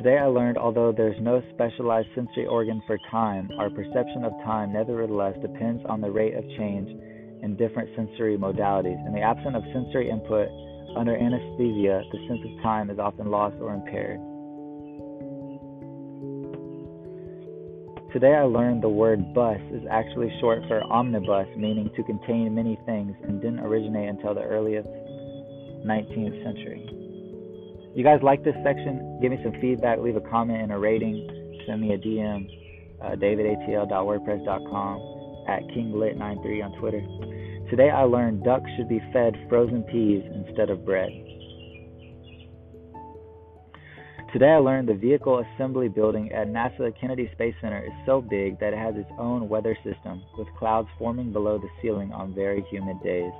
Today I learned although there's no specialized sensory organ for time, our perception of time nevertheless depends on the rate of change in different sensory modalities. In the absence of sensory input under anesthesia, the sense of time is often lost or impaired. Today I learned the word bus is actually short for omnibus, meaning to contain many things, and didn't originate until the earliest 19th century. You guys like this section? Give me some feedback, leave a comment and a rating, send me a DM, uh, davidatl.wordpress.com, at kinglit93 on Twitter. Today I learned ducks should be fed frozen peas instead of bread. Today I learned the vehicle assembly building at NASA Kennedy Space Center is so big that it has its own weather system, with clouds forming below the ceiling on very humid days.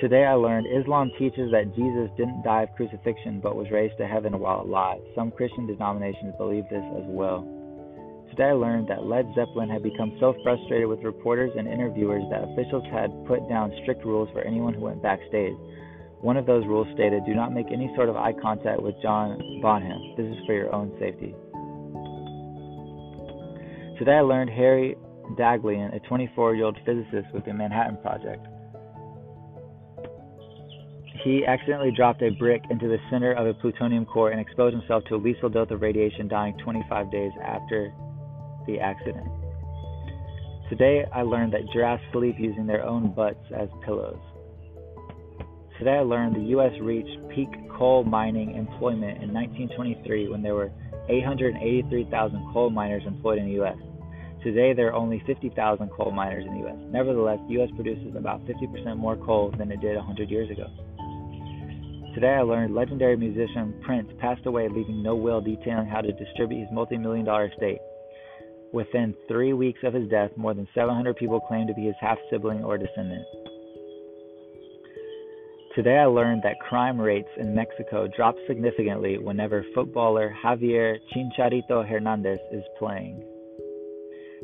Today I learned Islam teaches that Jesus didn't die of crucifixion but was raised to heaven while alive. Some Christian denominations believe this as well. Today I learned that Led Zeppelin had become so frustrated with reporters and interviewers that officials had put down strict rules for anyone who went backstage. One of those rules stated, do not make any sort of eye contact with John Bonham. This is for your own safety. Today I learned Harry Daghlian, a 24 year old physicist with the Manhattan Project, he accidentally dropped a brick into the center of a plutonium core and exposed himself to a lethal dose of radiation, dying 25 days after the accident. Today, I learned that giraffes sleep using their own butts as pillows. Today, I learned the U.S. reached peak coal mining employment in 1923 when there were 883,000 coal miners employed in the U.S. Today, there are only 50,000 coal miners in the U.S. Nevertheless, the U.S. produces about 50% more coal than it did 100 years ago. Today I learned legendary musician Prince passed away, leaving no will detailing how to distribute his multi million dollar estate. Within three weeks of his death, more than 700 people claimed to be his half sibling or descendant. Today I learned that crime rates in Mexico drop significantly whenever footballer Javier Chicharito Hernandez is playing.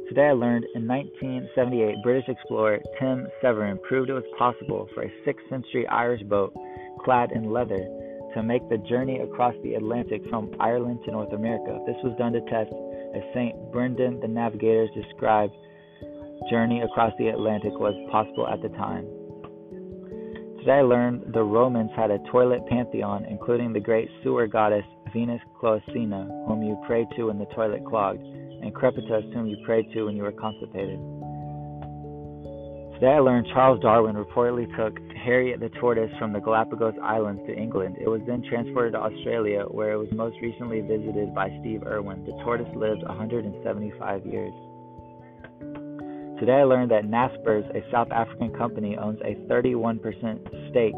Today I learned in 1978 British explorer Tim Severin proved it was possible for a 6th century Irish boat clad in leather to make the journey across the Atlantic from Ireland to North America. This was done to test as St. Brendan the Navigator's described journey across the Atlantic was possible at the time. Today I learned the Romans had a toilet pantheon, including the great sewer goddess Venus Cloacina, whom you prayed to when the toilet clogged, and Crepitus, whom you prayed to when you were constipated. Today I learned Charles Darwin reportedly took Harriet the tortoise from the Galapagos Islands to England. It was then transported to Australia, where it was most recently visited by Steve Irwin. The tortoise lived 175 years. Today I learned that Naspers, a South African company, owns a 31% stake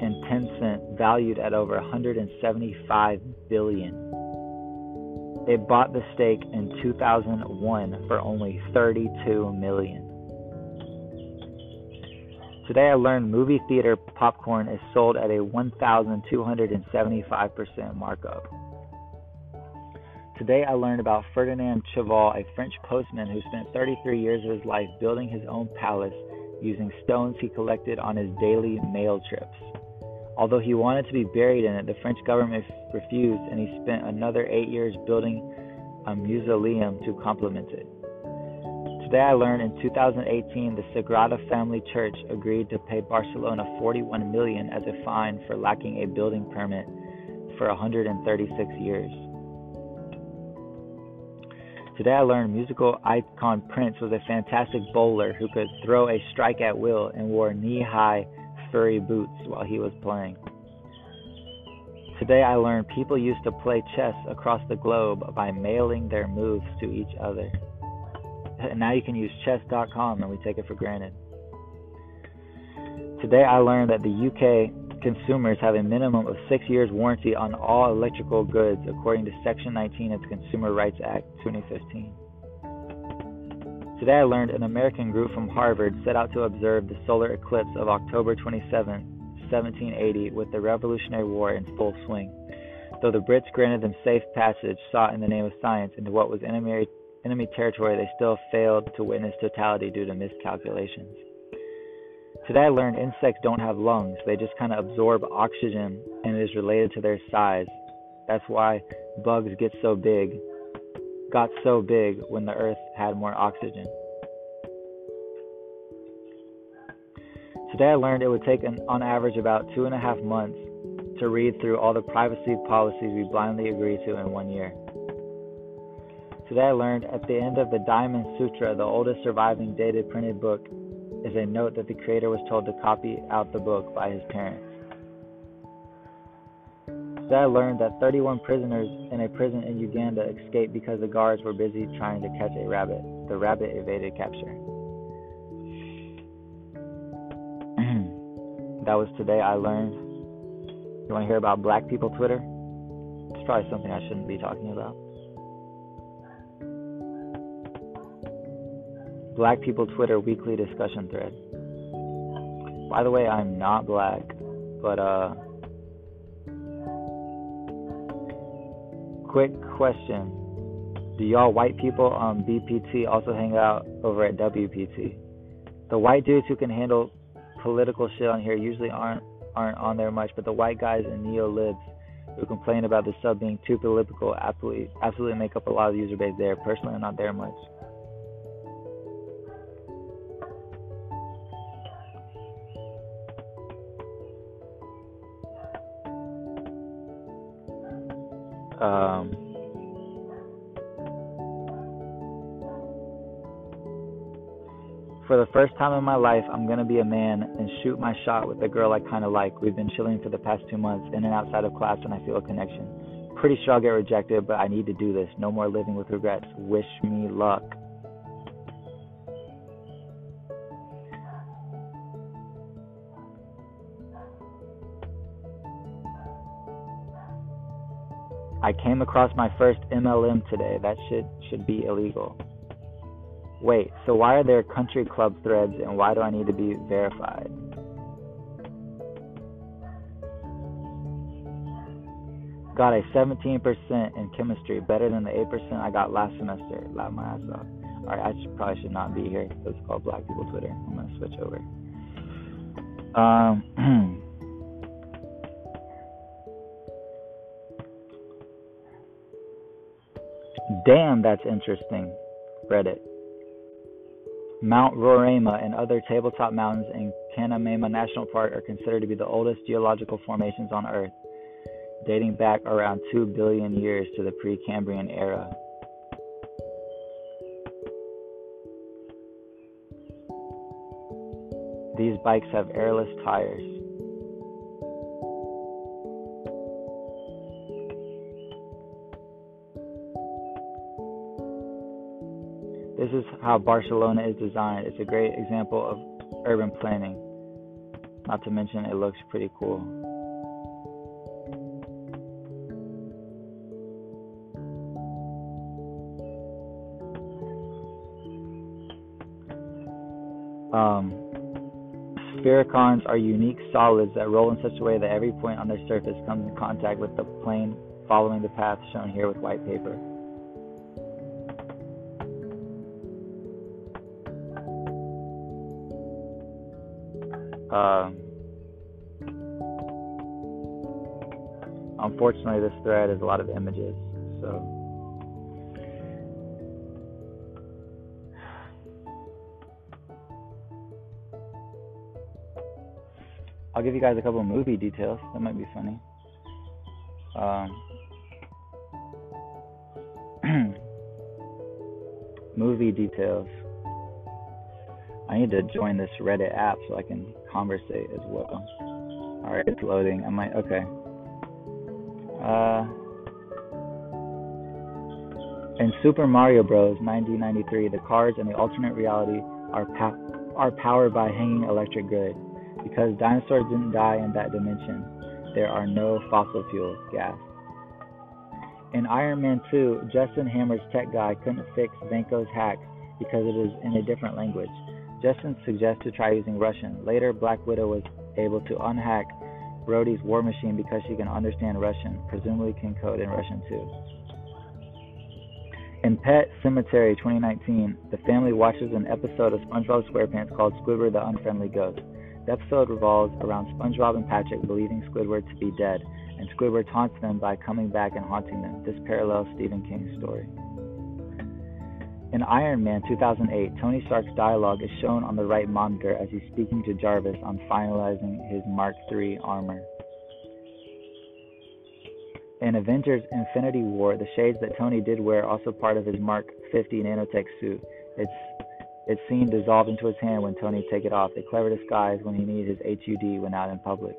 in Tencent, valued at over 175 billion. They bought the stake in 2001 for only 32 million. Today I learned movie theater popcorn is sold at a 1,275% markup. Today I learned about Ferdinand Cheval, a French postman who spent 33 years of his life building his own palace using stones he collected on his daily mail trips. Although he wanted to be buried in it, the French government refused and he spent another eight years building a mausoleum to complement it. Today I learned in 2018 the Sagrada Family Church agreed to pay Barcelona 41 million as a fine for lacking a building permit for 136 years. Today I learned musical icon Prince was a fantastic bowler who could throw a strike at will and wore knee-high furry boots while he was playing. Today I learned people used to play chess across the globe by mailing their moves to each other and now you can use chess.com and we take it for granted. Today I learned that the UK consumers have a minimum of six years warranty on all electrical goods according to Section 19 of the Consumer Rights Act 2015. Today I learned an American group from Harvard set out to observe the solar eclipse of October 27, 1780, with the Revolutionary War in full swing. Though the Brits granted them safe passage sought in the name of science into what was enemy enemy territory, they still failed to witness totality due to miscalculations. Today I learned insects don't have lungs, they just kind of absorb oxygen and it is related to their size. That's why bugs get so big, got so big when the earth had more oxygen. Today I learned it would take an, on average about two and a half months to read through all the privacy policies we blindly agree to in one year. Today I learned at the end of the Diamond Sutra, the oldest surviving dated printed book, is a note that the creator was told to copy out the book by his parents. Today I learned that 31 prisoners in a prison in Uganda escaped because the guards were busy trying to catch a rabbit. The rabbit evaded capture. that was today I learned. You want to hear about black people Twitter? It's probably something I shouldn't be talking about. Black People Twitter weekly discussion thread. By the way, I'm not black, but uh quick question. Do y'all white people on BPT also hang out over at WPT? The white dudes who can handle political shit on here usually aren't aren't on there much, but the white guys and neo libs who complain about the sub being too political absolutely absolutely make up a lot of the user base there. Personally, I'm not there much. Um, for the first time in my life, I'm gonna be a man and shoot my shot with the girl I kinda like. We've been chilling for the past two months, in and outside of class, and I feel a connection. Pretty sure I'll get rejected, but I need to do this. No more living with regrets. Wish me luck. I came across my first MLM today. That shit should be illegal. Wait, so why are there country club threads and why do I need to be verified? Got a 17% in chemistry, better than the 8% I got last semester. Laugh my ass off. Alright, I should, probably should not be here. It's called Black People Twitter. I'm gonna switch over. Um. Damn, that's interesting. Reddit. Mount Roraima and other tabletop mountains in Kanamama National Park are considered to be the oldest geological formations on Earth, dating back around 2 billion years to the Precambrian era. These bikes have airless tires. This is how Barcelona is designed. It's a great example of urban planning. Not to mention, it looks pretty cool. Um, sphericons are unique solids that roll in such a way that every point on their surface comes in contact with the plane following the path shown here with white paper. Um, unfortunately, this thread has a lot of images, so. I'll give you guys a couple movie details. That might be funny. Um, movie details. I need to join this Reddit app so I can conversate as well. Alright, it's loading. I might, okay. Uh, in Super Mario Bros. 1993, the cars in the alternate reality are are powered by hanging electric grid. Because dinosaurs didn't die in that dimension, there are no fossil fuels, gas. In Iron Man 2, Justin Hammer's tech guy couldn't fix Vanko's hack because it is in a different language. Justin suggests to try using Russian. Later, Black Widow was able to unhack Rhodey's war machine because she can understand Russian, presumably can code in Russian too. In Pet Sematary 2019, the family watches an episode of SpongeBob SquarePants called Squidward the Unfriendly Ghost. The episode revolves around SpongeBob and Patrick believing Squidward to be dead, and Squidward taunts them by coming back and haunting them. This parallels Stephen King's story. In Iron Man 2008, Tony Stark's dialogue is shown on the right monitor as he's speaking to Jarvis on finalizing his Mark III armor. In Avengers Infinity War, the shades that Tony did wear also part of his Mark 50 nanotech suit. It's it's seen dissolve into his hand when Tony take it off, a clever disguise when he needed his HUD when out in public.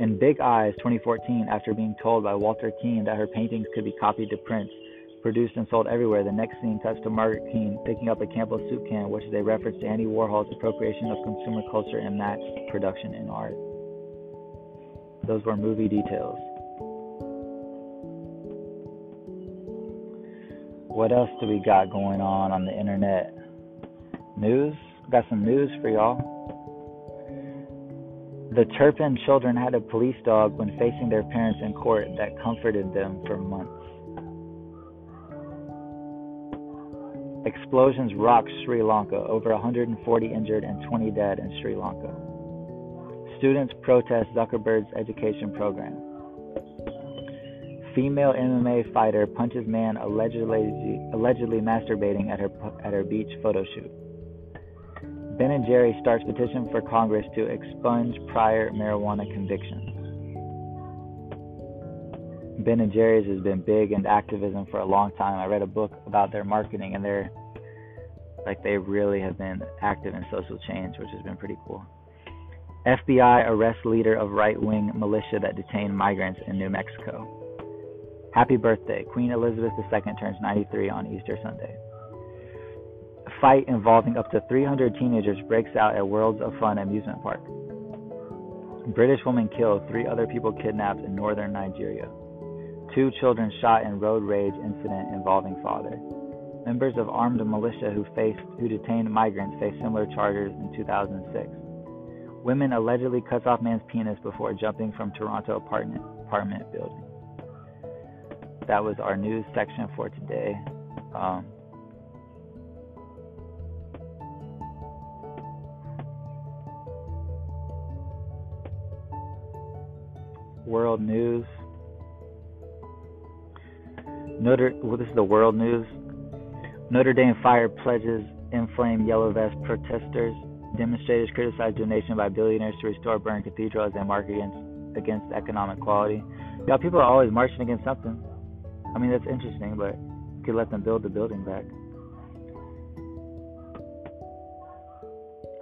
In Big Eyes 2014, after being told by Walter Keane that her paintings could be copied to prints, produced and sold everywhere, the next scene cuts to Margaret Keane picking up a Campbell soup can, which is a reference to Andy Warhol's appropriation of consumer culture and mass production in art. Those were movie details. What else do we got going on on the internet? News? Got some news for y'all. The Turpin children had a police dog when facing their parents in court that comforted them for months. Explosions rock Sri Lanka, over 140 injured and 20 dead in Sri Lanka. Students protest Zuckerberg's education program. Female MMA fighter punches man allegedly allegedly masturbating at her at her beach photo shoot. Ben and Jerry starts petition for Congress to expunge prior marijuana convictions. Ben and Jerry's has been big in activism for a long time. I read a book about their marketing and they're like they really have been active in social change, which has been pretty cool. FBI arrests leader of right-wing militia that detained migrants in New Mexico. Happy birthday. Queen Elizabeth II turns 93 on Easter Sunday. A fight involving up to 300 teenagers breaks out at Worlds of Fun amusement park. British woman killed, three other people kidnapped in northern Nigeria. Two children shot in road rage incident involving father. Members of armed militia who faced who detained migrants face similar charges in 2006. Women allegedly cuts off man's penis before jumping from Toronto apartment apartment building that was our news section for today. Um, world news. Notre well, this is the world news. Notre Dame fire pledges inflame yellow vest protesters. Demonstrators criticize donation by billionaires to restore burned cathedral as they mark against against economic quality. Yeah, people are always marching against something. I mean, that's interesting, but you could let them build the building back.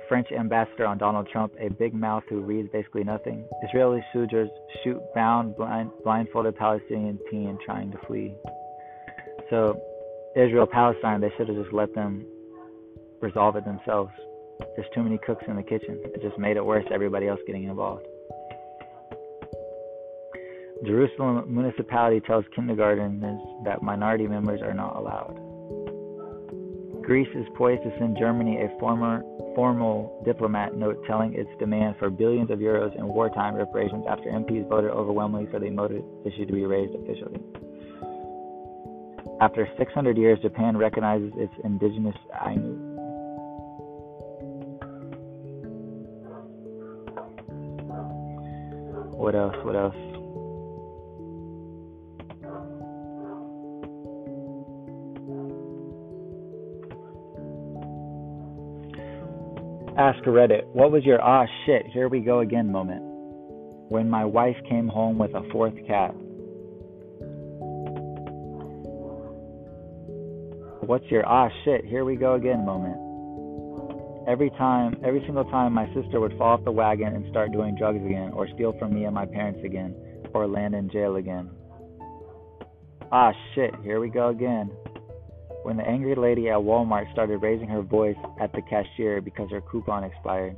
French ambassador on Donald Trump, a big mouth who reads basically nothing. Israeli soldiers shoot bound, blind, blindfolded Palestinian teen trying to flee. So, Israel, Palestine, they should have just let them resolve it themselves. There's too many cooks in the kitchen. It just made it worse, everybody else getting involved. Jerusalem municipality tells kindergartners that minority members are not allowed. Greece is poised to send Germany a former, formal diplomat note telling its demand for billions of euros in wartime reparations after MPs voted overwhelmingly for the issue to be raised officially. After 600 years, Japan recognizes its indigenous Ainu. What else? What else? Ask Reddit, what was your ah shit, here we go again moment? When my wife came home with a fourth cat. What's your ah shit, here we go again moment? Every time, every single time my sister would fall off the wagon and start doing drugs again, or steal from me and my parents again, or land in jail again. Ah shit, here we go again when the angry lady at Walmart started raising her voice at the cashier because her coupon expired.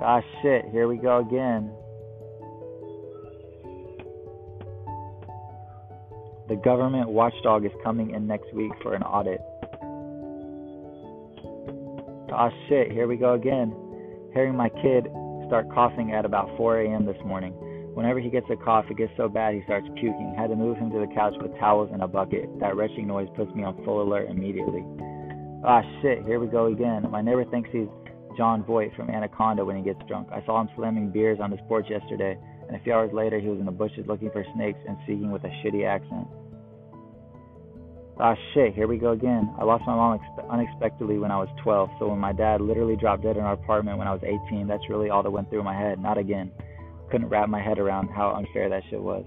Ah shit, here we go again. The government watchdog is coming in next week for an audit. Ah shit, here we go again. Hearing my kid start coughing at about 4 a.m. this morning. Whenever he gets a cough, it gets so bad he starts puking. Had to move him to the couch with towels and a bucket. That retching noise puts me on full alert immediately. Ah, shit, here we go again. My neighbor thinks he's Jon Voight from Anaconda when he gets drunk. I saw him slamming beers on his porch yesterday, and a few hours later, he was in the bushes looking for snakes and speaking with a shitty accent. Ah, shit, here we go again. I lost my mom ex- unexpectedly when I was 12, so when my dad literally dropped dead in our apartment when I was 18, that's really all that went through my head. Not again couldn't wrap my head around how unfair that shit was.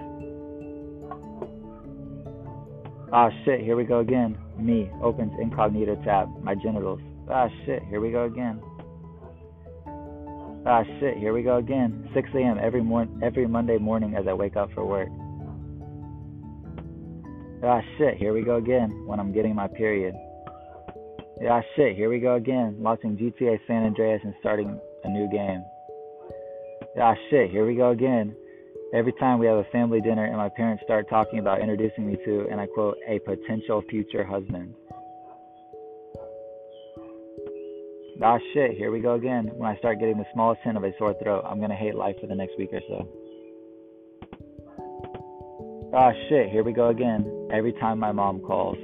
Ah shit, here we go again. Me opens incognito tab, my genitals. Ah shit, here we go again. Ah shit, here we go again. 6 a.m. every morning, every Monday morning as I wake up for work. Ah shit, here we go again when I'm getting my period. Ah shit, here we go again, launching GTA San Andreas and starting a new game. Ah shit, here we go again. Every time we have a family dinner and my parents start talking about introducing me to, and I quote, a potential future husband. Ah shit, here we go again. When I start getting the smallest hint of a sore throat, I'm gonna hate life for the next week or so. Ah shit, here we go again. Every time my mom calls.